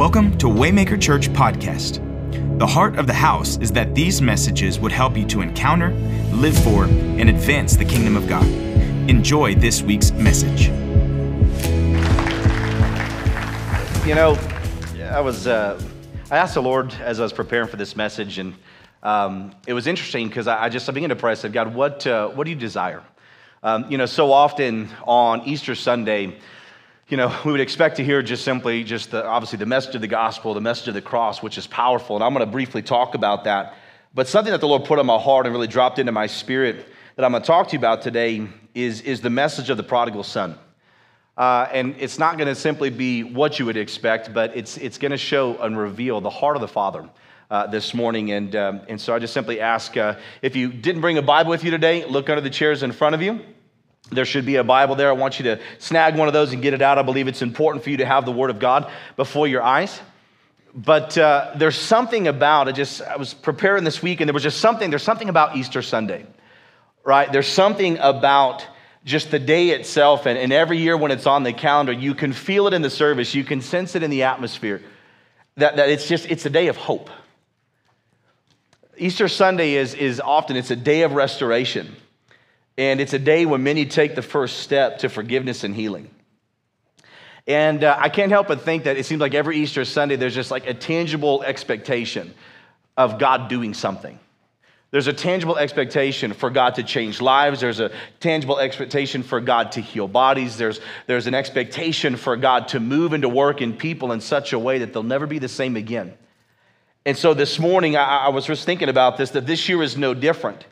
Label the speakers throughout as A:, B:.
A: Welcome to Waymaker Church Podcast. The heart of the house is that these messages would help you to encounter, live for, and advance the kingdom of God. Enjoy this week's message.
B: You know, I was uh, I asked the Lord as I was preparing for this message, and um, it was interesting because I, I, just I began to pray. I said, God, what uh, what do you desire? Um, you know, so often on Easter Sunday, you know, we would expect to hear just simply just the, obviously the message of the gospel, the message of the cross, which is powerful. And I'm going to briefly talk about that. But something that the Lord put on my heart and really dropped into my spirit that I'm going to talk to you about today is, is the message of the prodigal son. Uh, and it's not going to simply be what you would expect, but it's, it's going to show and reveal the heart of the Father uh, this morning. And, um, and so I just simply ask uh, if you didn't bring a Bible with you today, look under the chairs in front of you. There should be a Bible there. I want you to snag one of those and get it out. I believe it's important for you to have the Word of God before your eyes. But uh, there's something about it. Just I was preparing this week, and there was just something. There's something about Easter Sunday, right? There's something about just the day itself, and, and every year when it's on the calendar, you can feel it in the service. You can sense it in the atmosphere. That, that it's just it's a day of hope. Easter Sunday is, is often it's a day of restoration. And it's a day when many take the first step to forgiveness and healing. And uh, I can't help but think that it seems like every Easter Sunday, there's just like a tangible expectation of God doing something. There's a tangible expectation for God to change lives. There's a tangible expectation for God to heal bodies. There's, there's an expectation for God to move and to work in people in such a way that they'll never be the same again. And so this morning, I, I was just thinking about this that this year is no different.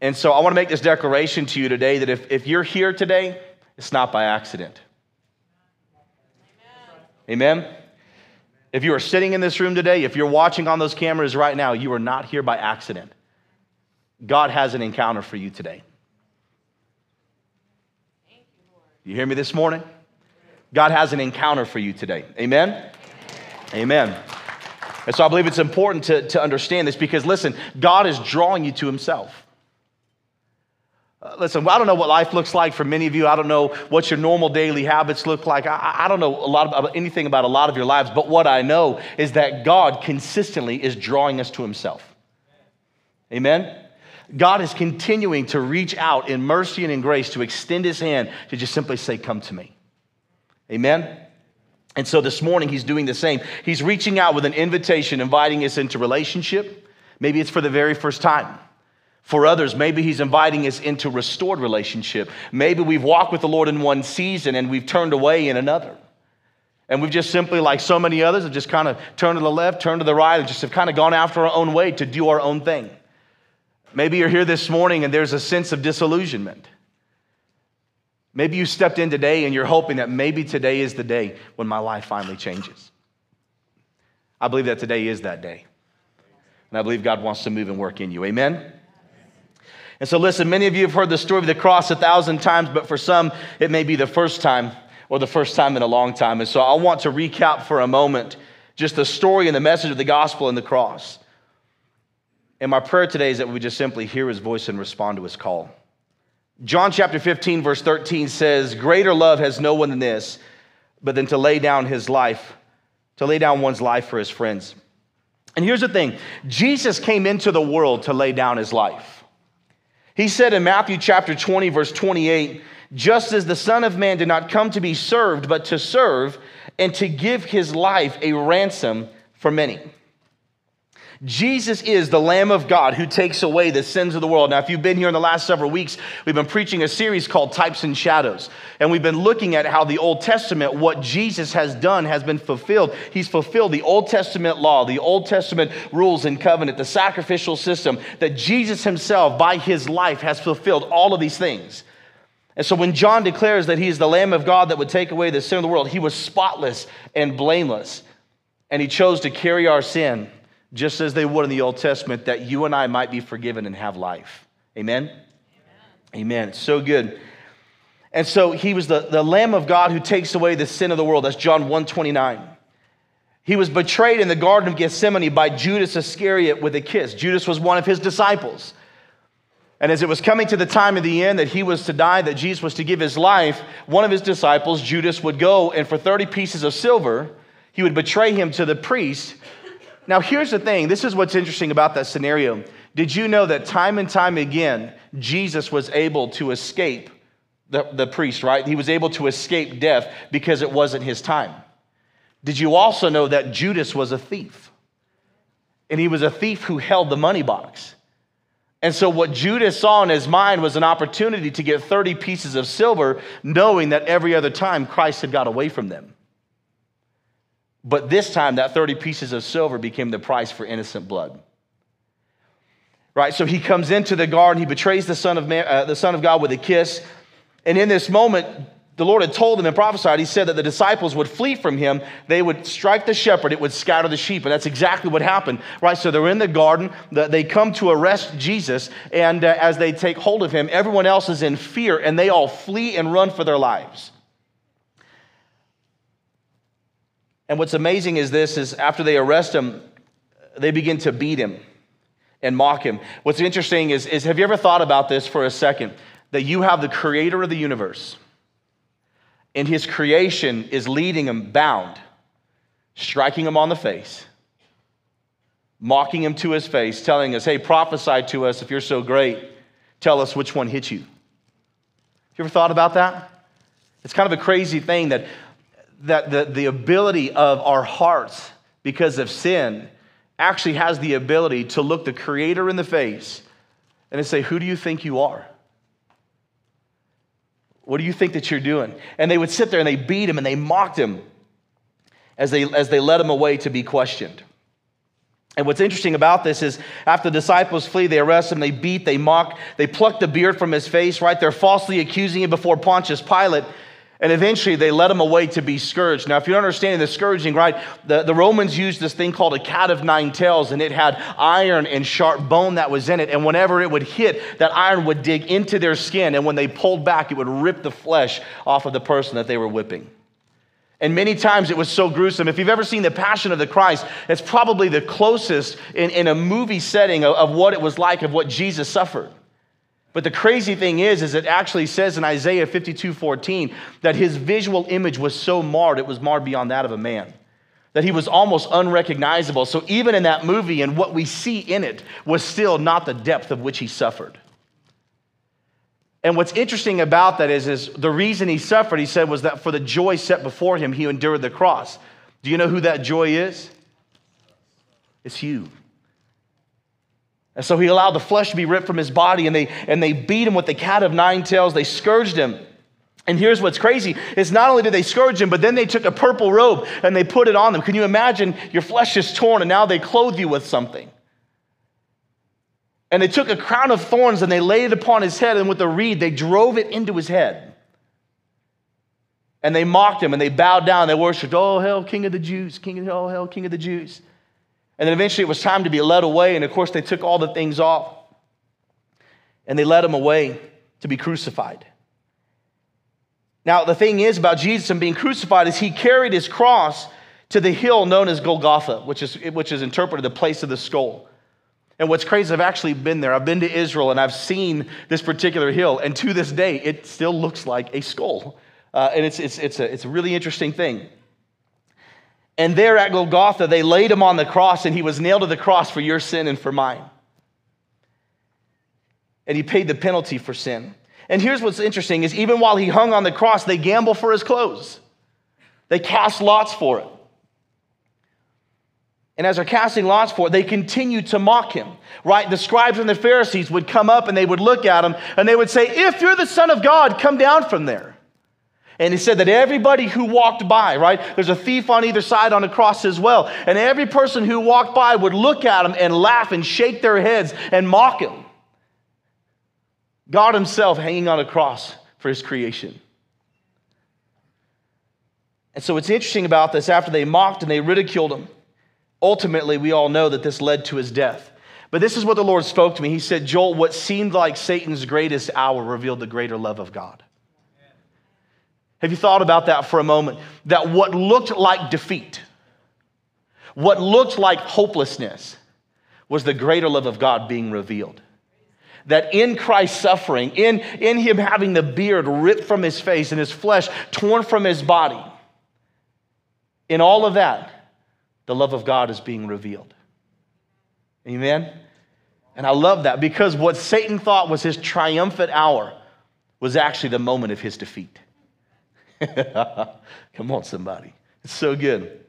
B: And so I want to make this declaration to you today that if, if you're here today, it's not by accident. Amen. Amen. If you are sitting in this room today, if you're watching on those cameras right now, you are not here by accident. God has an encounter for you today. You hear me this morning? God has an encounter for you today. Amen? Amen. And so I believe it's important to, to understand this because, listen, God is drawing you to Himself. Uh, listen, I don't know what life looks like for many of you. I don't know what your normal daily habits look like. I, I don't know a lot about anything about a lot of your lives, but what I know is that God consistently is drawing us to Himself. Amen? God is continuing to reach out in mercy and in grace to extend His hand to just simply say, Come to me. Amen? And so this morning, He's doing the same. He's reaching out with an invitation, inviting us into relationship. Maybe it's for the very first time. For others, maybe he's inviting us into restored relationship. Maybe we've walked with the Lord in one season and we've turned away in another. And we've just simply, like so many others, have just kind of turned to the left, turned to the right, and just have kind of gone after our own way to do our own thing. Maybe you're here this morning and there's a sense of disillusionment. Maybe you stepped in today and you're hoping that maybe today is the day when my life finally changes. I believe that today is that day. And I believe God wants to move and work in you. Amen? And so, listen, many of you have heard the story of the cross a thousand times, but for some, it may be the first time or the first time in a long time. And so, I want to recap for a moment just the story and the message of the gospel and the cross. And my prayer today is that we just simply hear his voice and respond to his call. John chapter 15, verse 13 says, Greater love has no one than this, but than to lay down his life, to lay down one's life for his friends. And here's the thing Jesus came into the world to lay down his life. He said in Matthew chapter 20, verse 28, just as the Son of Man did not come to be served, but to serve and to give his life a ransom for many. Jesus is the Lamb of God who takes away the sins of the world. Now, if you've been here in the last several weeks, we've been preaching a series called Types and Shadows. And we've been looking at how the Old Testament, what Jesus has done, has been fulfilled. He's fulfilled the Old Testament law, the Old Testament rules and covenant, the sacrificial system, that Jesus himself, by his life, has fulfilled all of these things. And so when John declares that he is the Lamb of God that would take away the sin of the world, he was spotless and blameless. And he chose to carry our sin just as they would in the Old Testament, that you and I might be forgiven and have life. Amen? Amen. Amen. So good. And so he was the, the Lamb of God who takes away the sin of the world. That's John 129. He was betrayed in the Garden of Gethsemane by Judas Iscariot with a kiss. Judas was one of his disciples. And as it was coming to the time of the end that he was to die, that Jesus was to give his life, one of his disciples, Judas, would go and for 30 pieces of silver, he would betray him to the priest. Now, here's the thing this is what's interesting about that scenario. Did you know that time and time again, Jesus was able to escape the, the priest, right? He was able to escape death because it wasn't his time. Did you also know that Judas was a thief? And he was a thief who held the money box. And so, what Judas saw in his mind was an opportunity to get 30 pieces of silver, knowing that every other time Christ had got away from them. But this time, that 30 pieces of silver became the price for innocent blood. Right? So he comes into the garden, he betrays the Son of, Man, uh, the Son of God with a kiss. And in this moment, the Lord had told him and prophesied, he said that the disciples would flee from him. They would strike the shepherd, it would scatter the sheep. And that's exactly what happened, right? So they're in the garden, they come to arrest Jesus. And uh, as they take hold of him, everyone else is in fear and they all flee and run for their lives. And what's amazing is this is after they arrest him, they begin to beat him and mock him. What's interesting is, is have you ever thought about this for a second? That you have the creator of the universe and his creation is leading him bound, striking him on the face, mocking him to his face, telling us, hey, prophesy to us if you're so great. Tell us which one hit you. Have you ever thought about that? It's kind of a crazy thing that, that the, the ability of our hearts because of sin actually has the ability to look the Creator in the face and to say, Who do you think you are? What do you think that you're doing? And they would sit there and they beat him and they mocked him as they, as they led him away to be questioned. And what's interesting about this is after the disciples flee, they arrest him, they beat, they mock, they pluck the beard from his face, right? They're falsely accusing him before Pontius Pilate. And eventually they led him away to be scourged. Now, if you don't understand the scourging, right, the, the Romans used this thing called a cat of nine tails, and it had iron and sharp bone that was in it. And whenever it would hit, that iron would dig into their skin. And when they pulled back, it would rip the flesh off of the person that they were whipping. And many times it was so gruesome. If you've ever seen The Passion of the Christ, it's probably the closest in, in a movie setting of, of what it was like, of what Jesus suffered. But the crazy thing is, is it actually says in Isaiah 52 14 that his visual image was so marred, it was marred beyond that of a man. That he was almost unrecognizable. So even in that movie and what we see in it was still not the depth of which he suffered. And what's interesting about that is, is the reason he suffered, he said, was that for the joy set before him, he endured the cross. Do you know who that joy is? It's you. And so he allowed the flesh to be ripped from his body, and they, and they beat him with the cat of nine tails. They scourged him. And here's what's crazy is not only did they scourge him, but then they took a purple robe and they put it on them. Can you imagine your flesh is torn and now they clothe you with something? And they took a crown of thorns and they laid it upon his head, and with a reed they drove it into his head. And they mocked him and they bowed down. and They worshiped, Oh, hell, King of the Jews, King of, oh, hell, King of the Jews. And then eventually it was time to be led away. And of course, they took all the things off and they led him away to be crucified. Now, the thing is about Jesus and being crucified is he carried his cross to the hill known as Golgotha, which is, which is interpreted the place of the skull. And what's crazy, I've actually been there. I've been to Israel and I've seen this particular hill. And to this day, it still looks like a skull. Uh, and it's, it's, it's, a, it's a really interesting thing. And there at Golgotha, they laid him on the cross, and he was nailed to the cross for your sin and for mine. And he paid the penalty for sin. And here's what's interesting is even while he hung on the cross, they gamble for his clothes. They cast lots for it. And as they're casting lots for it, they continue to mock him, right? The scribes and the Pharisees would come up and they would look at him and they would say, If you're the Son of God, come down from there. And he said that everybody who walked by, right? There's a thief on either side on the cross as well. And every person who walked by would look at him and laugh and shake their heads and mock him. God Himself hanging on a cross for His creation. And so what's interesting about this, after they mocked and they ridiculed him, ultimately we all know that this led to his death. But this is what the Lord spoke to me. He said, Joel, what seemed like Satan's greatest hour revealed the greater love of God. Have you thought about that for a moment? That what looked like defeat, what looked like hopelessness, was the greater love of God being revealed. That in Christ's suffering, in, in him having the beard ripped from his face and his flesh torn from his body, in all of that, the love of God is being revealed. Amen? And I love that because what Satan thought was his triumphant hour was actually the moment of his defeat. Come on, somebody. It's so good.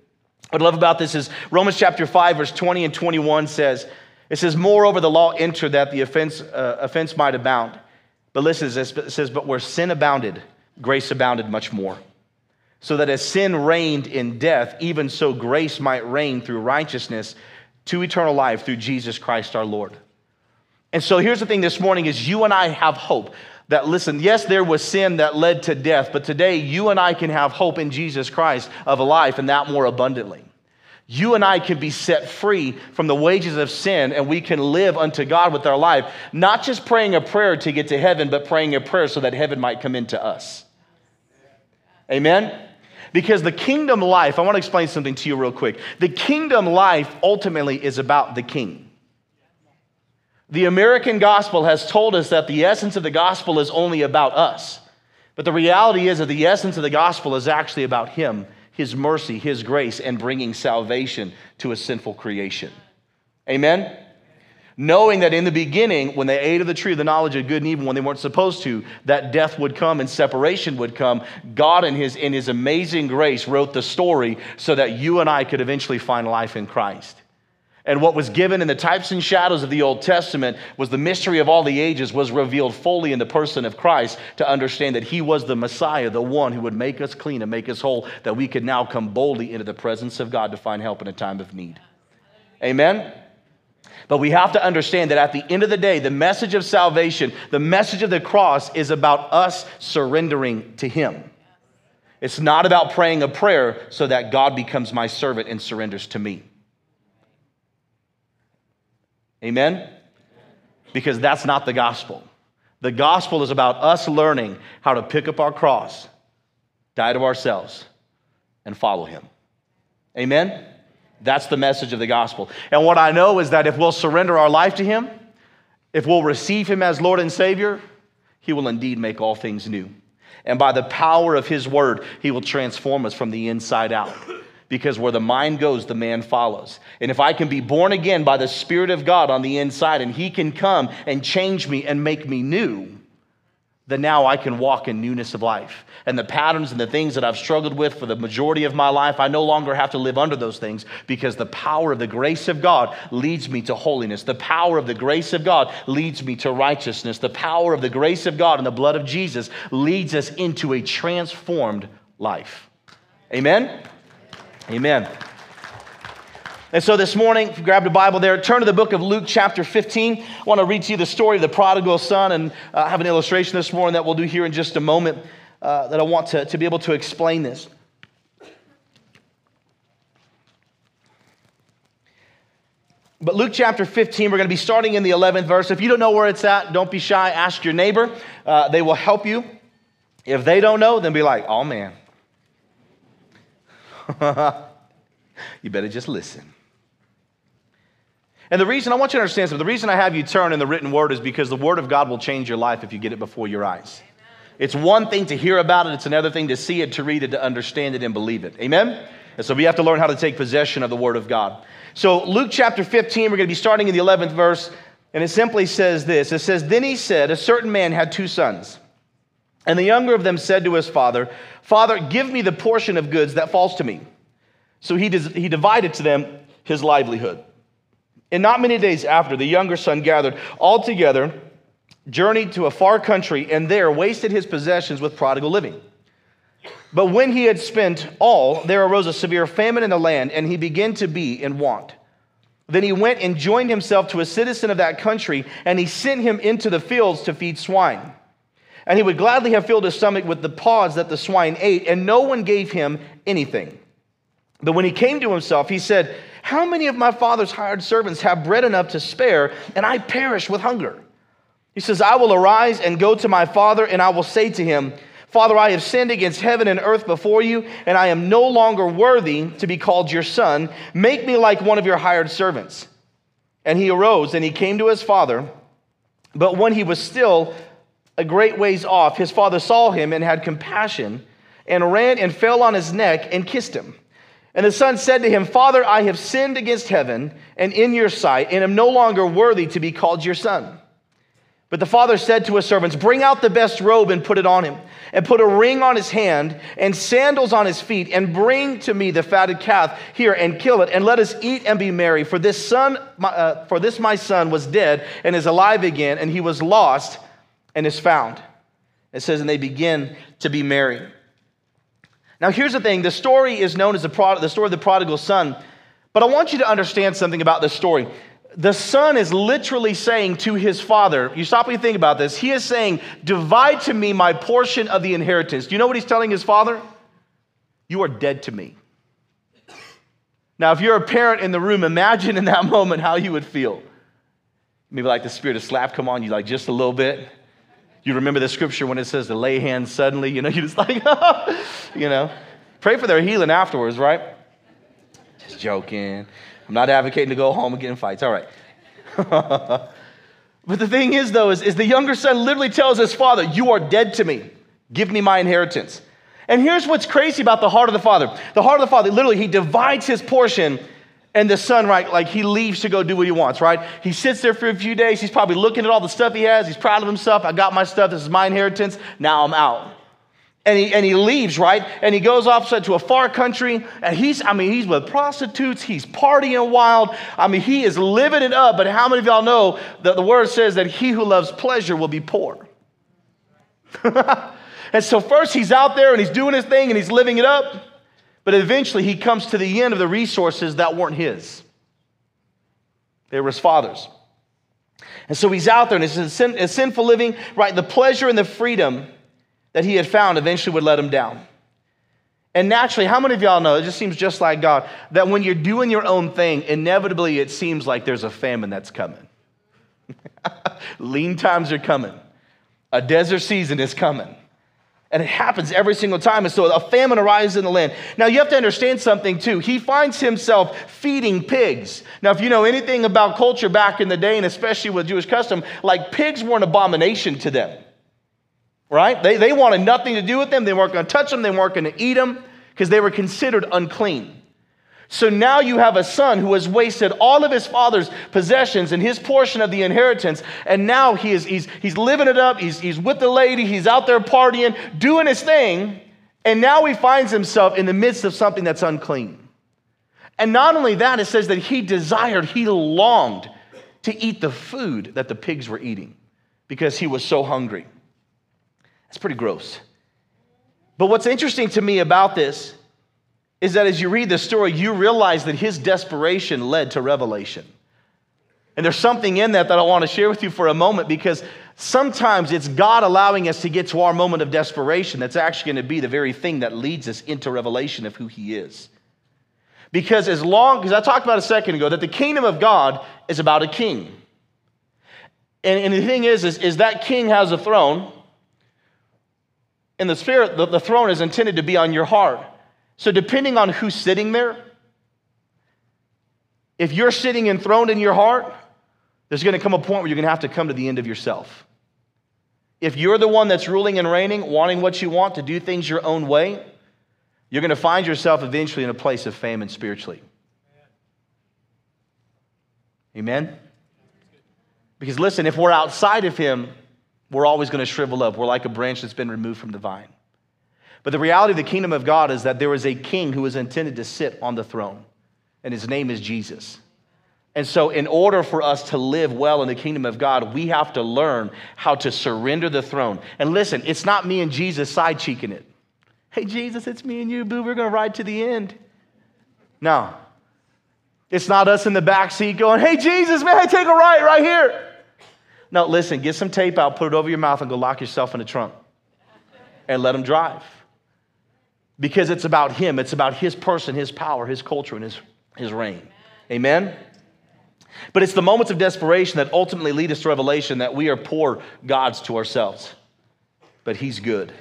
B: What I love about this is Romans chapter 5, verse 20 and 21 says, it says, Moreover, the law entered that the offense, uh, offense might abound. But listen, it says, But where sin abounded, grace abounded much more. So that as sin reigned in death, even so grace might reign through righteousness to eternal life through Jesus Christ our Lord. And so here's the thing this morning is you and I have hope that listen, yes, there was sin that led to death, but today you and I can have hope in Jesus Christ of a life and that more abundantly. You and I can be set free from the wages of sin and we can live unto God with our life, not just praying a prayer to get to heaven, but praying a prayer so that heaven might come into us. Amen? Because the kingdom life, I want to explain something to you real quick. The kingdom life ultimately is about the king. The American gospel has told us that the essence of the gospel is only about us. But the reality is that the essence of the gospel is actually about him his mercy, His grace, and bringing salvation to a sinful creation. Amen? Knowing that in the beginning, when they ate of the tree of the knowledge of good and evil, when they weren't supposed to, that death would come and separation would come. God, in his, in his amazing grace, wrote the story so that you and I could eventually find life in Christ. And what was given in the types and shadows of the Old Testament was the mystery of all the ages was revealed fully in the person of Christ to understand that he was the Messiah, the one who would make us clean and make us whole, that we could now come boldly into the presence of God to find help in a time of need. Amen? But we have to understand that at the end of the day, the message of salvation, the message of the cross is about us surrendering to him. It's not about praying a prayer so that God becomes my servant and surrenders to me. Amen? Because that's not the gospel. The gospel is about us learning how to pick up our cross, die to ourselves, and follow him. Amen? That's the message of the gospel. And what I know is that if we'll surrender our life to him, if we'll receive him as Lord and Savior, he will indeed make all things new. And by the power of his word, he will transform us from the inside out because where the mind goes, the man follows. And if I can be born again by the Spirit of God on the inside and He can come and change me and make me new, then now I can walk in newness of life. And the patterns and the things that I've struggled with for the majority of my life, I no longer have to live under those things because the power of the grace of God leads me to holiness. The power of the grace of God leads me to righteousness. The power of the grace of God and the blood of Jesus leads us into a transformed life. Amen? Amen. And so this morning, if you grab the Bible there, turn to the book of Luke, chapter 15. I want to read to you the story of the prodigal son, and uh, I have an illustration this morning that we'll do here in just a moment uh, that I want to, to be able to explain this. But Luke chapter 15, we're going to be starting in the 11th verse. If you don't know where it's at, don't be shy. Ask your neighbor. Uh, they will help you. If they don't know, then be like, oh man, you better just listen. And the reason I want you to understand something, the reason I have you turn in the written word is because the word of God will change your life if you get it before your eyes. It's one thing to hear about it, it's another thing to see it, to read it, to understand it, and believe it. Amen? And so we have to learn how to take possession of the word of God. So, Luke chapter 15, we're going to be starting in the 11th verse, and it simply says this It says, Then he said, A certain man had two sons. And the younger of them said to his father, Father, give me the portion of goods that falls to me. So he, he divided to them his livelihood. And not many days after, the younger son gathered all together, journeyed to a far country, and there wasted his possessions with prodigal living. But when he had spent all, there arose a severe famine in the land, and he began to be in want. Then he went and joined himself to a citizen of that country, and he sent him into the fields to feed swine. And he would gladly have filled his stomach with the pods that the swine ate, and no one gave him anything. But when he came to himself, he said, How many of my father's hired servants have bread enough to spare, and I perish with hunger? He says, I will arise and go to my father, and I will say to him, Father, I have sinned against heaven and earth before you, and I am no longer worthy to be called your son. Make me like one of your hired servants. And he arose and he came to his father. But when he was still a great ways off, his father saw him and had compassion and ran and fell on his neck and kissed him. And the son said to him, Father, I have sinned against heaven and in your sight, and am no longer worthy to be called your son. But the father said to his servants, Bring out the best robe and put it on him, and put a ring on his hand and sandals on his feet, and bring to me the fatted calf here and kill it, and let us eat and be merry. For this son, uh, for this my son was dead and is alive again, and he was lost and is found. It says, and they begin to be merry. Now, here's the thing the story is known as the, prod- the story of the prodigal son, but I want you to understand something about this story. The son is literally saying to his father, you stop and you think about this, he is saying, Divide to me my portion of the inheritance. Do you know what he's telling his father? You are dead to me. Now, if you're a parent in the room, imagine in that moment how you would feel. Maybe like the spirit of slap come on you, like just a little bit. You remember the scripture when it says to lay hands suddenly, you know, you just like, you know. Pray for their healing afterwards, right? Just joking. I'm not advocating to go home and get in fights. All right. but the thing is, though, is, is the younger son literally tells his father, You are dead to me. Give me my inheritance. And here's what's crazy about the heart of the father. The heart of the father, literally, he divides his portion and the son, right, like he leaves to go do what he wants, right? He sits there for a few days. He's probably looking at all the stuff he has. He's proud of himself. I got my stuff. This is my inheritance. Now I'm out. And he, and he leaves, right? And he goes off to a far country. And he's, I mean, he's with prostitutes. He's partying wild. I mean, he is living it up. But how many of y'all know that the word says that he who loves pleasure will be poor? and so, first, he's out there and he's doing his thing and he's living it up. But eventually he comes to the end of the resources that weren't his, they were his father's. And so he's out there and a, sin, a sinful living, right? The pleasure and the freedom that he had found eventually would let him down. And naturally, how many of y'all know, it just seems just like God, that when you're doing your own thing, inevitably it seems like there's a famine that's coming. Lean times are coming, a desert season is coming. And it happens every single time. And so a famine arises in the land. Now, you have to understand something too. He finds himself feeding pigs. Now, if you know anything about culture back in the day, and especially with Jewish custom, like pigs were an abomination to them, right? They, they wanted nothing to do with them. They weren't going to touch them, they weren't going to eat them because they were considered unclean. So now you have a son who has wasted all of his father's possessions and his portion of the inheritance. And now he is, he's, he's living it up. He's, he's with the lady. He's out there partying, doing his thing. And now he finds himself in the midst of something that's unclean. And not only that, it says that he desired, he longed to eat the food that the pigs were eating because he was so hungry. That's pretty gross. But what's interesting to me about this is that as you read the story, you realize that his desperation led to revelation. And there's something in that that I want to share with you for a moment because sometimes it's God allowing us to get to our moment of desperation that's actually going to be the very thing that leads us into revelation of who he is. Because as long, as I talked about a second ago, that the kingdom of God is about a king. And, and the thing is, is, is that king has a throne. In the spirit, the, the throne is intended to be on your heart. So, depending on who's sitting there, if you're sitting enthroned in your heart, there's going to come a point where you're going to have to come to the end of yourself. If you're the one that's ruling and reigning, wanting what you want, to do things your own way, you're going to find yourself eventually in a place of famine spiritually. Amen? Because listen, if we're outside of Him, we're always going to shrivel up. We're like a branch that's been removed from the vine. But the reality of the kingdom of God is that there is a king who is intended to sit on the throne, and his name is Jesus. And so, in order for us to live well in the kingdom of God, we have to learn how to surrender the throne. And listen, it's not me and Jesus side cheeking it. Hey, Jesus, it's me and you, boo. We're going to ride to the end. No. It's not us in the back seat going, hey, Jesus, man, take a ride right here. No, listen, get some tape out, put it over your mouth, and go lock yourself in the trunk and let him drive because it's about Him. It's about His person, His power, His culture, and His, his reign. Amen? But it's the moments of desperation that ultimately lead us to revelation that we are poor gods to ourselves. But He's good.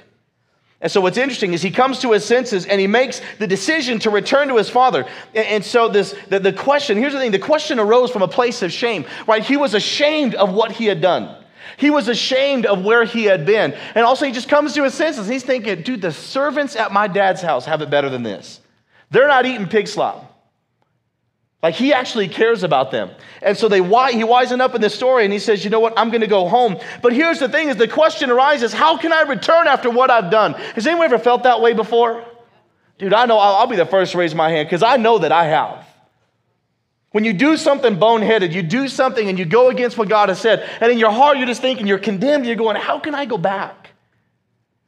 B: And so what's interesting is he comes to his senses and he makes the decision to return to his father. And, so this the, the question, here's the thing, the question arose from a place of shame, right? He was ashamed of what he had done. He was ashamed of where he had been. And also, he just comes to his senses. He's thinking, dude, the servants at my dad's house have it better than this. They're not eating pig slop. Like he actually cares about them. And so they he wising up in the story and he says, you know what, I'm gonna go home. But here's the thing is the question arises, how can I return after what I've done? Has anyone ever felt that way before? Dude, I know I'll, I'll be the first to raise my hand because I know that I have. When you do something boneheaded, you do something and you go against what God has said, and in your heart you're just thinking, you're condemned, you're going, how can I go back?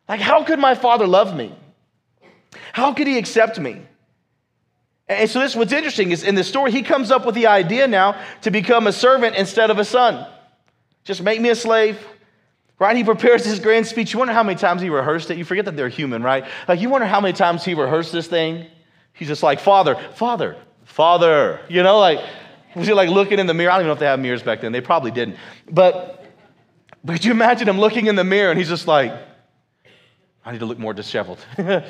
B: Like, how could my father love me? How could he accept me? And so this what's interesting is in this story, he comes up with the idea now to become a servant instead of a son. Just make me a slave. Right? He prepares his grand speech. You wonder how many times he rehearsed it. You forget that they're human, right? Like you wonder how many times he rehearsed this thing. He's just like, Father, Father, Father. You know, like, was he like looking in the mirror? I don't even know if they had mirrors back then. They probably didn't. But could you imagine him looking in the mirror and he's just like, I need to look more disheveled.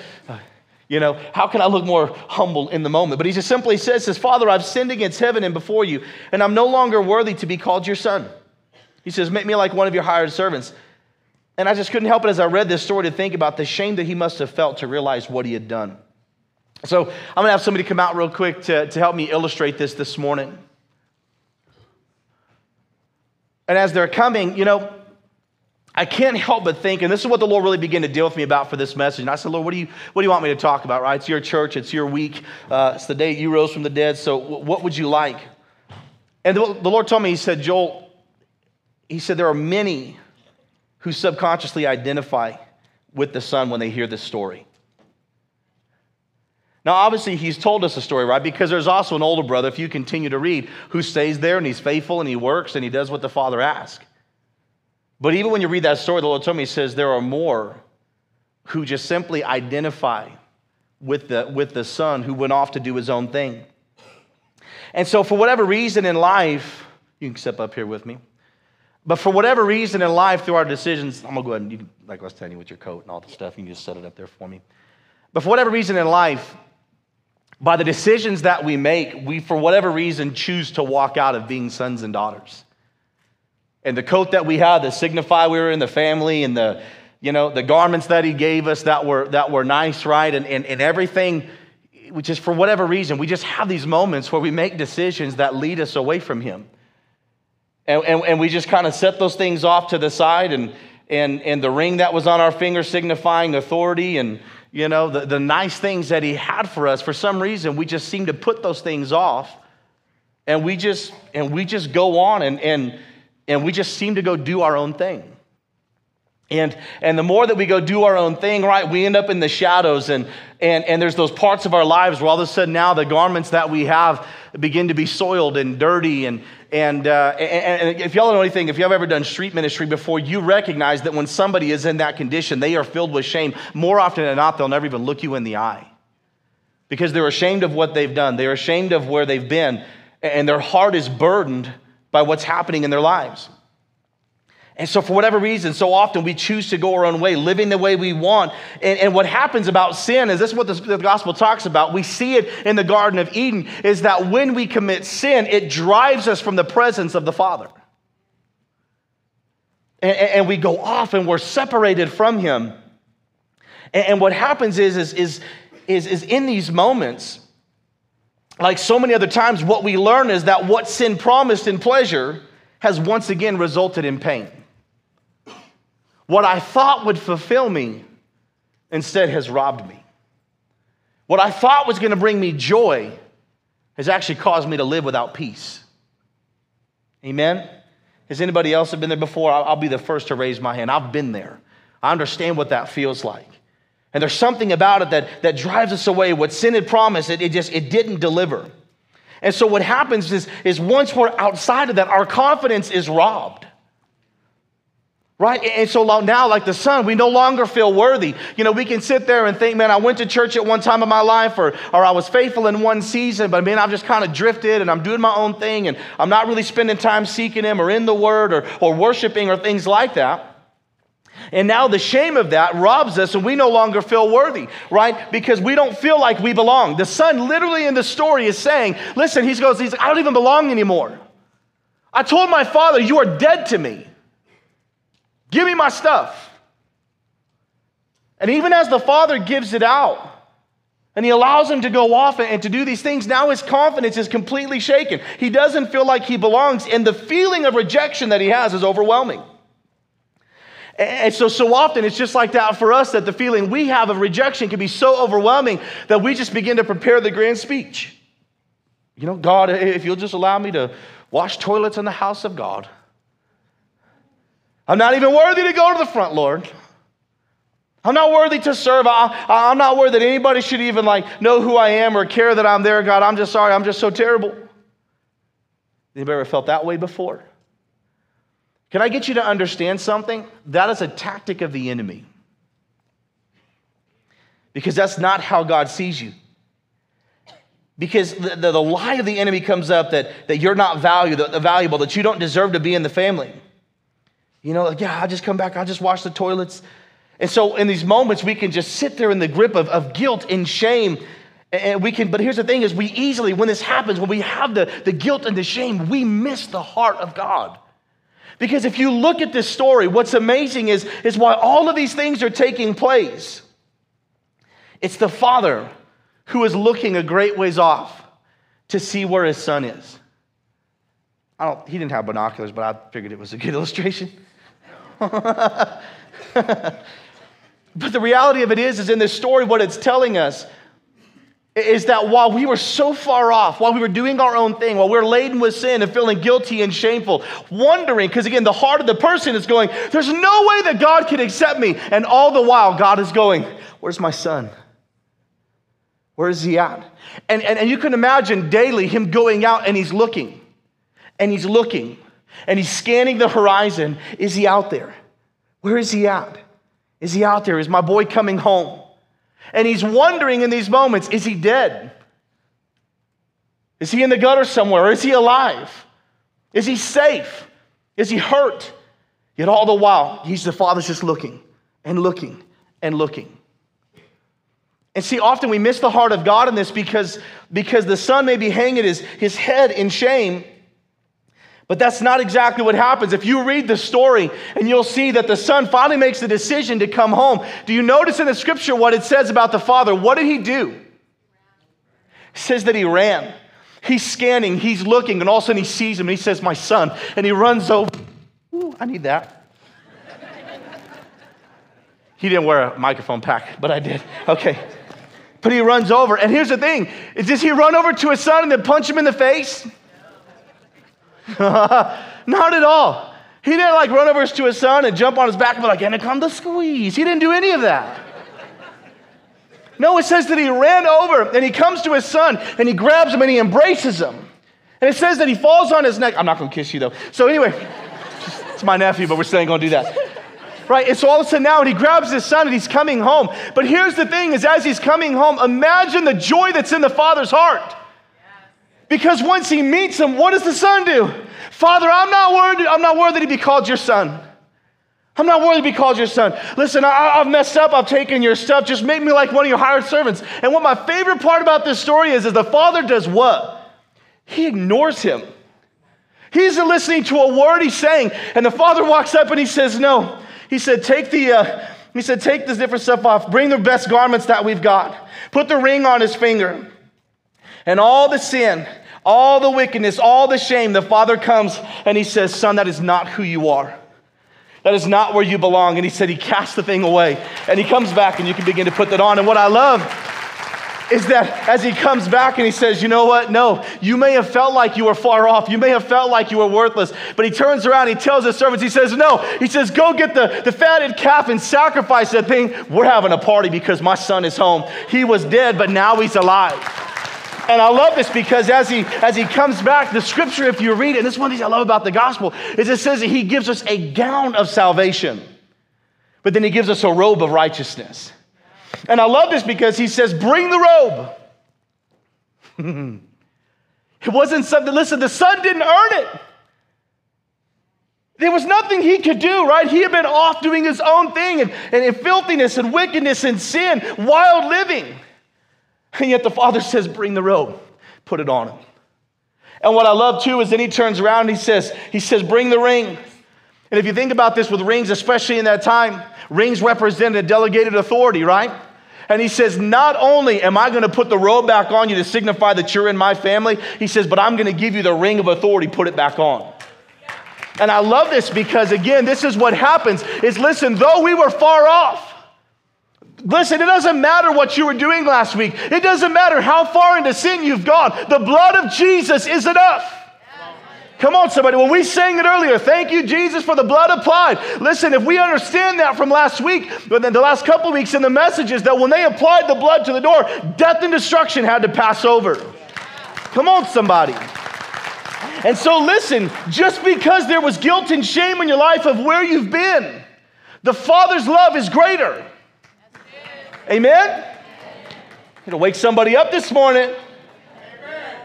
B: You know, how can I look more humble in the moment? But he just simply says, says, Father, I've sinned against heaven and before you, and I'm no longer worthy to be called your son. He says, Make me like one of your hired servants. And I just couldn't help it as I read this story to think about the shame that he must have felt to realize what he had done. So I'm going to have somebody come out real quick to, to help me illustrate this this morning. And as they're coming, you know, I can't help but think, and this is what the Lord really began to deal with me about for this message. And I said, Lord, what do you, what do you want me to talk about, right? It's your church, it's your week, uh, it's the day you rose from the dead, so what would you like? And the, the Lord told me, He said, Joel, He said, there are many who subconsciously identify with the Son when they hear this story. Now, obviously, he's told us a story, right? Because there's also an older brother, if you continue to read, who stays there and he's faithful and he works and he does what the Father asks. But even when you read that story, the Lord told me, He says, there are more who just simply identify with the, with the son who went off to do his own thing. And so, for whatever reason in life, you can step up here with me. But for whatever reason in life, through our decisions, I'm gonna go ahead and you can, like I was telling you with your coat and all the stuff, you can just set it up there for me. But for whatever reason in life, by the decisions that we make, we, for whatever reason, choose to walk out of being sons and daughters. And the coat that we had that signify we were in the family and the, you know, the garments that he gave us that were, that were nice, right? And, and, and everything, which is for whatever reason, we just have these moments where we make decisions that lead us away from him. And, and, and we just kind of set those things off to the side and, and, and the ring that was on our finger signifying authority and, you know, the, the nice things that he had for us, for some reason, we just seem to put those things off and we just, and we just go on and, and, and we just seem to go do our own thing. And, and the more that we go do our own thing, right, we end up in the shadows. And, and, and there's those parts of our lives where all of a sudden now the garments that we have begin to be soiled and dirty. And, and, uh, and, and if y'all know anything, if you've ever done street ministry before, you recognize that when somebody is in that condition, they are filled with shame. More often than not, they'll never even look you in the eye because they're ashamed of what they've done, they're ashamed of where they've been, and their heart is burdened by what's happening in their lives. And so, for whatever reason, so often we choose to go our own way, living the way we want. And, and what happens about sin is this is what the, the, gospel talks about. We see it in the Garden of Eden is that when we commit sin, it drives us from the presence of the Father. And, and we go off and we're separated from Him. And, and what happens is, is, is, is, is in these moments, like so many other times, what we learn is that what sin promised in pleasure has once again resulted in pain. What I thought would fulfill me instead has robbed me. What I thought was going to bring me joy has actually caused me to live without peace. Amen? Has anybody else been there before? I'll be the first to raise my hand. I've been there. I understand what that feels like. And there's something about it that, that drives us away. What sin had promised, it, it just it didn't deliver. And so what happens is, is once we're outside of that, our confidence is robbed. Right? And so now, like the son, we no longer feel worthy. You know, we can sit there and think, man, I went to church at one time of my life, or, or I was faithful in one season, but man, I've just kind of drifted and I'm doing my own thing and I'm not really spending time seeking him or in the word or, or worshiping or things like that. And now the shame of that robs us and we no longer feel worthy, right? Because we don't feel like we belong. The son literally in the story is saying, listen, he goes, he's, I don't even belong anymore. I told my father, you are dead to me. Give me my stuff. And even as the father gives it out, And he allows him to go off and to do these things. Now his confidence is completely shaken. He doesn't feel like he belongs, and the feeling of rejection that he has is overwhelming. And so, so often it's just like that for us that the feeling we have of rejection can be so overwhelming that we just begin to prepare the grand speech. You know, God, if you'll just allow me to wash toilets in the house of God, I'm not even worthy to go to the front, Lord. I'm not worthy to serve. I, am not worthy that anybody should even like know who I am or care that I'm there. God, I'm just sorry. I'm just so terrible. Anybody ever felt that way before? Can I get you to understand something? That is a tactic of the enemy. Because that's not how God sees you. Because the, the, the lie of the enemy comes up that, that you're not valued, valuable, that you don't deserve to be in the family. You know, like, yeah, I'll just come back, I'll just wash the toilets. And so in these moments, we can just sit there in the grip of, of guilt and shame. And we can, but here's the thing is we easily, when this happens, when we have the, the guilt and the shame, we miss the heart of God. Because if you look at this story, what's amazing is, is why all of these things are taking place. It's the father who is looking a great ways off to see where his son is. I don't, he didn't have binoculars, but I figured it was a good illustration. But the reality of it is, is in this story, what it's telling us is that while we were so far off, while we were doing our own thing, while we are laden with sin and feeling guilty and shameful, wondering, because again, the heart of the person is going, there's no way that God can accept me. And all the while, God is going, where's my son? Where is he at? And, and, and you can imagine daily him going out and he's looking, and he's looking, and he's scanning the horizon. Is he out there? Where is he at? Is he out there? Is my boy coming home? And he's wondering in these moments is he dead? Is he in the gutter somewhere? Is he alive? Is he safe? Is he hurt? Yet all the while, he's the father's just looking and looking and looking. And see, often we miss the heart of God in this because, because the son may be hanging his, his head in shame but that's not exactly what happens. If you read the story and you'll see that the son finally makes the decision to come home, do you notice in the scripture what it says about the father? What did he do? It says that he ran. He's scanning, he's looking, and all of a sudden he sees him and he says, My son. And he runs over. Ooh, I need that. he didn't wear a microphone pack, but I did. Okay. But he runs over. And here's the thing is does he run over to his son and then punch him in the face? Not at all. He didn't like run over to his son and jump on his back and be like, anaconda squeeze. He didn't do any of that. No, it says that he ran over and he comes to his son and he grabs him and he embraces him. And it says that he falls on his neck. I'm not going to kiss you though. So, anyway, it's my nephew, but we're still going to do that. Right? And so all of a sudden now, he grabs his son and he's coming home. But here's the thing is as he's coming home, imagine the joy that's in the father's heart. Because once he meets him, what does the son do? Father, I'm not worthy, I'm not worthy to be called your son. I'm not worthy to be called your son. Listen, I, have messed up. I've taken your stuff. Just make me like one of your hired servants. And what my favorite part about this story is, is the father does what? He ignores him. He's listening to a word he's saying, and the father walks up and he says, "No." He said, "Take the." Uh, he said, "Take this different stuff off. Bring the best garments that we've got. Put the ring on his finger, and all the sin all the wickedness, all the shame, the father comes and he says, Son, that is not who you are. That is not where you belong. And he said, He cast the thing away. And he comes back and you can begin to put that on. And what I love is that as he comes back and he says, You know what? No, you may have felt like you were far off. You may have felt like you were worthless. But he turns around, he tells his servants, He says, No. He says, Go get the, the fatted calf and sacrifice that thing. We're having a party because my son is home. He was dead, but now he's alive. And I love this because as he as he comes back, the scripture, if you read it, and this is one of things I love about the gospel, is it says that he gives us a gown of salvation, but then he gives us a robe of righteousness. And I love this because he says, bring the robe. it wasn't something, listen, the son didn't earn it. There was nothing he could do, right? He had been off doing his own thing and, and in filthiness and wickedness and sin, wild living. And yet the father says, Bring the robe, put it on him. And what I love too is then he turns around and he says, he says, Bring the ring. And if you think about this with rings, especially in that time, rings represented a delegated authority, right? And he says, Not only am I going to put the robe back on you to signify that you're in my family, he says, but I'm going to give you the ring of authority, put it back on. And I love this because, again, this is what happens is listen, though we were far off, Listen, it doesn't matter what you were doing last week. It doesn't matter how far into sin you've gone. The blood of Jesus is enough. Come on, somebody. When we sang it earlier, thank you, Jesus, for the blood applied. Listen, if we understand that from last week, but then the last couple weeks in the messages, that when they applied the blood to the door, death and destruction had to pass over. Come on, somebody. And so, listen, just because there was guilt and shame in your life of where you've been, the Father's love is greater. Amen? It'll wake somebody up this morning.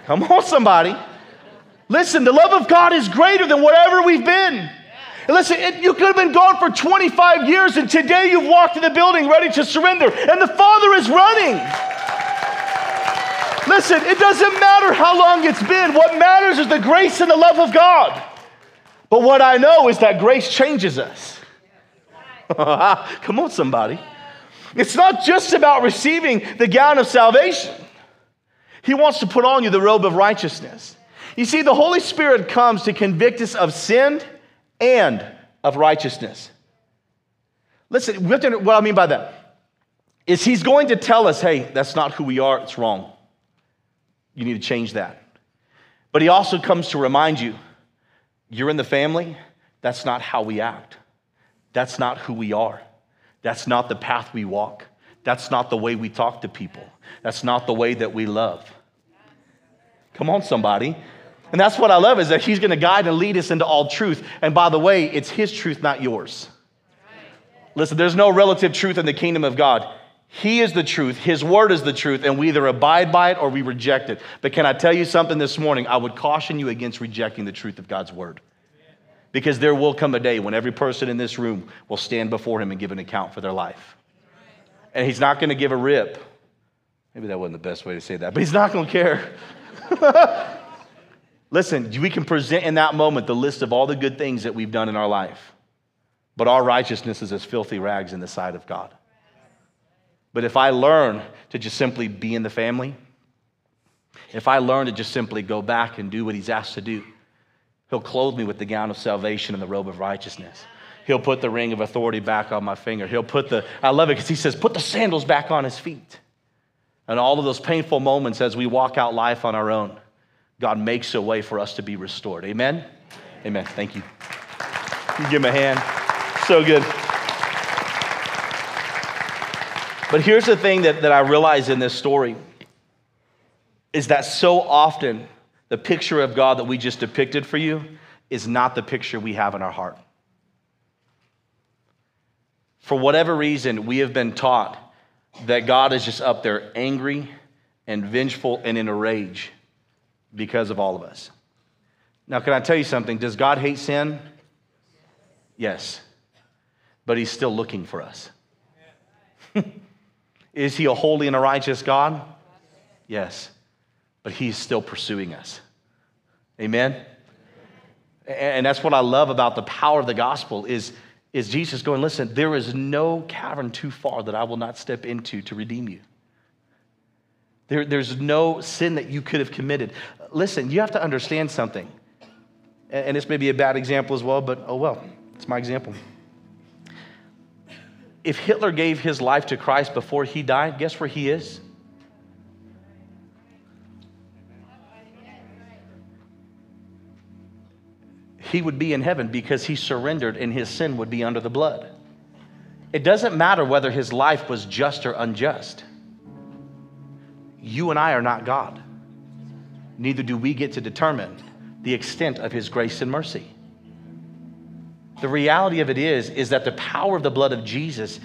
B: Come on, somebody. Listen, the love of God is greater than whatever we've been. Listen, it, you could have been gone for 25 years, and today you've walked in the building ready to surrender, and the Father is running. Listen, it doesn't matter how long it's been. What matters is the grace and the love of God. But what I know is that grace changes us. Come on, somebody. It's not just about receiving the gown of salvation, He wants to put on you the robe of righteousness. You see, the Holy Spirit comes to convict us of sin and of righteousness. Listen, what I mean by that is He's going to tell us, hey, that's not who we are, it's wrong. You need to change that. But He also comes to remind you, you're in the family, that's not how we act, that's not who we are. That's not the path we walk. That's not the way we talk to people. That's not the way that we love. Come on, somebody. And that's what I love is that he's going to guide and lead us into all truth. And by the way, it's his truth, not yours. Listen, there's no relative truth in the kingdom of God. He is the truth. His word is the truth, and we either abide by it or we reject it. But can I tell you something this morning? I would caution you against rejecting the truth of God's word. Because there will come a day when every person in this room will stand before him and give an account for their life. And he's not going to give a rip. Maybe that wasn't the best way to say that, but he's not going to care. Listen, we can present in that moment the list of all the good things that we've done in our life, but our righteousness is as filthy rags in the sight of God. But if I learn to just simply be in the family, if I learn to just simply go back and do what he's asked to do, He'll clothe me with the gown of salvation and the robe of righteousness. He'll put the ring of authority back on my finger. He'll put the, I love it because he says, put the sandals back on his feet. And all of those painful moments as we walk out life on our own, God makes a way for us to be restored. Amen? Amen. Thank you. you give him a hand. So good. But here's the thing that, that I realize in this story is that so often the picture of God that we just depicted for you is not the picture we have in our heart. For whatever reason, we have been taught that God is just up there angry and vengeful and in a rage because of all of us. Now, can I tell you something? Does God hate sin? Yes. But He's still looking for us. is He a holy and a righteous God? Yes but he's still pursuing us. Amen? And that's what I love about the power of the gospel is, is Jesus going, listen, there is no cavern too far that I will not step into to redeem you. There, there's no sin that you could have committed. Listen, you have to understand something. And this may be a bad example as well, but oh well, it's my example. If Hitler gave his life to Christ before he died, guess where he is? He would be in heaven because he surrendered and his sin would be under the blood. It doesn't matter whether his life was just or unjust. You and I are not God. Neither do we get to determine the extent of his grace and mercy. The reality of it is, is that the power of the blood of Jesus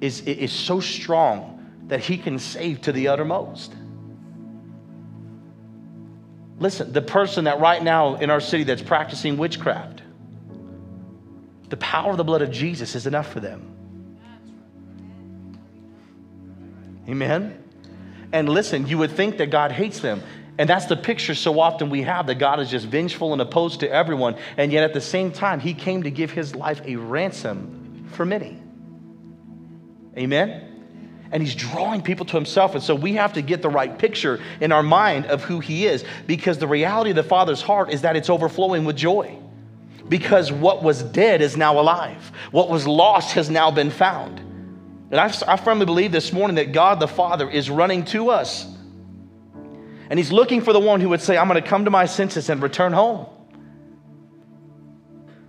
B: is, is so strong that he can save to the uttermost. Listen, the person that right now in our city that's practicing witchcraft, the power of the blood of Jesus is enough for them. Amen? And listen, you would think that God hates them. And that's the picture so often we have that God is just vengeful and opposed to everyone. And yet at the same time, He came to give His life a ransom for many. Amen? And he's drawing people to himself. And so we have to get the right picture in our mind of who he is because the reality of the Father's heart is that it's overflowing with joy. Because what was dead is now alive, what was lost has now been found. And I, I firmly believe this morning that God the Father is running to us. And he's looking for the one who would say, I'm going to come to my senses and return home.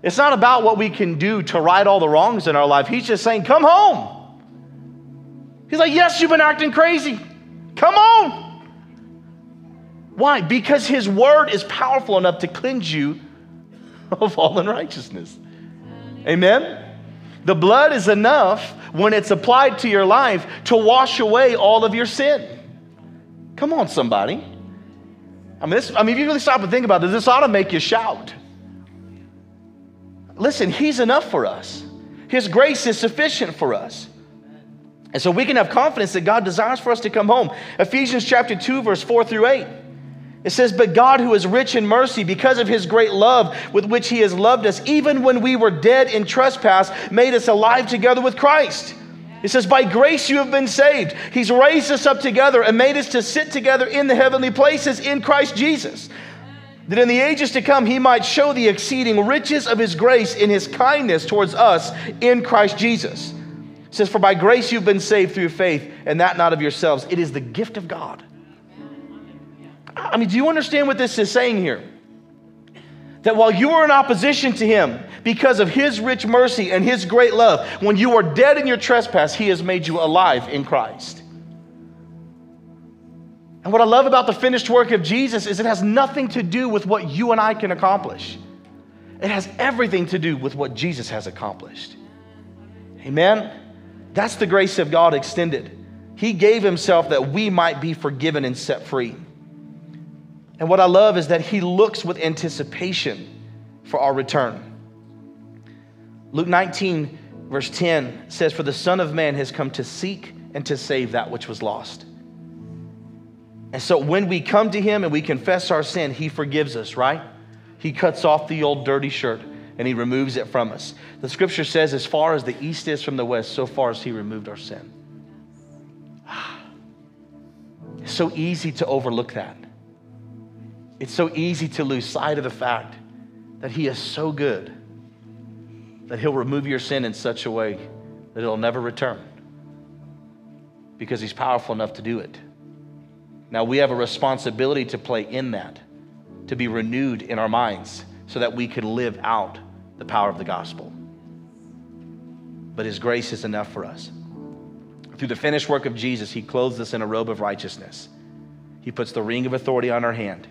B: It's not about what we can do to right all the wrongs in our life. He's just saying, Come home. He's like, Yes, you've been acting crazy. Come on. Why? Because his word is powerful enough to cleanse you of all unrighteousness. Amen? The blood is enough when it's applied to your life to wash away all of your sin. Come on, somebody. I mean, this, I mean, if you really stop and think about this, this ought to make you shout. Listen, He's enough for us. His grace is sufficient for us. And so we can have confidence that God desires for us to come home. Ephesians chapter 2, verse 4 through 8. It says, But God, who is rich in mercy, because of his great love with which he has loved us, even when we were dead in trespass, made us alive together with Christ. It says, By grace you have been saved. He's raised us up together and made us to sit together in the heavenly places in Christ Jesus. That in the ages to come he might show the exceeding riches of his grace in his kindness towards us in Christ Jesus. It says, For by grace you've been saved through faith, and that not of yourselves. It is the gift of God. I mean, do you understand what this is saying here? That while you were in opposition to him, because of his rich mercy and his great love, when you were dead in your trespass, he has made you alive in Christ. And what I love about the finished work of Jesus is it has nothing to do with what you and I can accomplish. It has everything to do with what Jesus has accomplished. Amen? That's the grace of God extended. He gave himself that we might be forgiven and set free. And what I love is that he looks with anticipation for our return. Luke 19, verse 10 says, For the Son of Man has come to seek and to save that which was lost. And so when we come to him and we confess our sin, he forgives us, right? He cuts off the old dirty shirt and he removes it from us. The scripture says, as far as the east is from the west, so far as he removed our sin. Ah. It's so easy to overlook that. It's so easy to lose sight of the fact that He is so good that He'll remove your sin in such a way that it'll never return because He's powerful enough to do it. Now, we have a responsibility to play in that, to be renewed in our minds so that we can live out the power of the gospel. But His grace is enough for us. Through the finished work of Jesus, He clothes us in a robe of righteousness. He puts the ring of authority on our hand.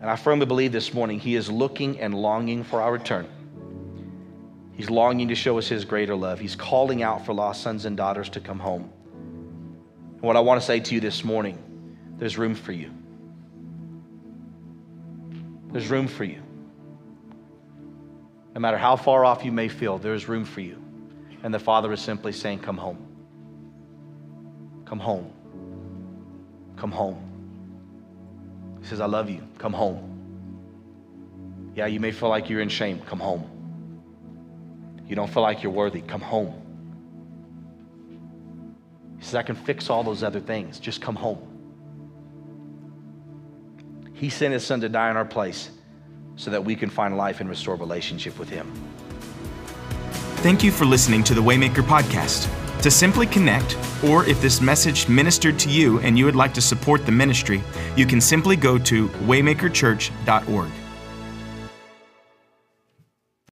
B: And I firmly believe this morning He is looking and longing for our return. He's longing to show us His greater love. He's calling out for lost sons and daughters to come home. And what I want to say to you this morning there's room for you. There's room for you. No matter how far off you may feel, there's room for you. And the Father is simply saying, Come home. Come home. Come home. He says, I love you. Come home. Yeah, you may feel like you're in shame. Come home. You don't feel like you're worthy. Come home. He says, I can fix all those other things. Just come home. He sent his son to die in our place so that we can find life and restore relationship with him.
A: Thank you for listening to the Waymaker Podcast. To simply connect, or if this message ministered to you and you would like to support the ministry, you can simply go to waymakerchurch.org.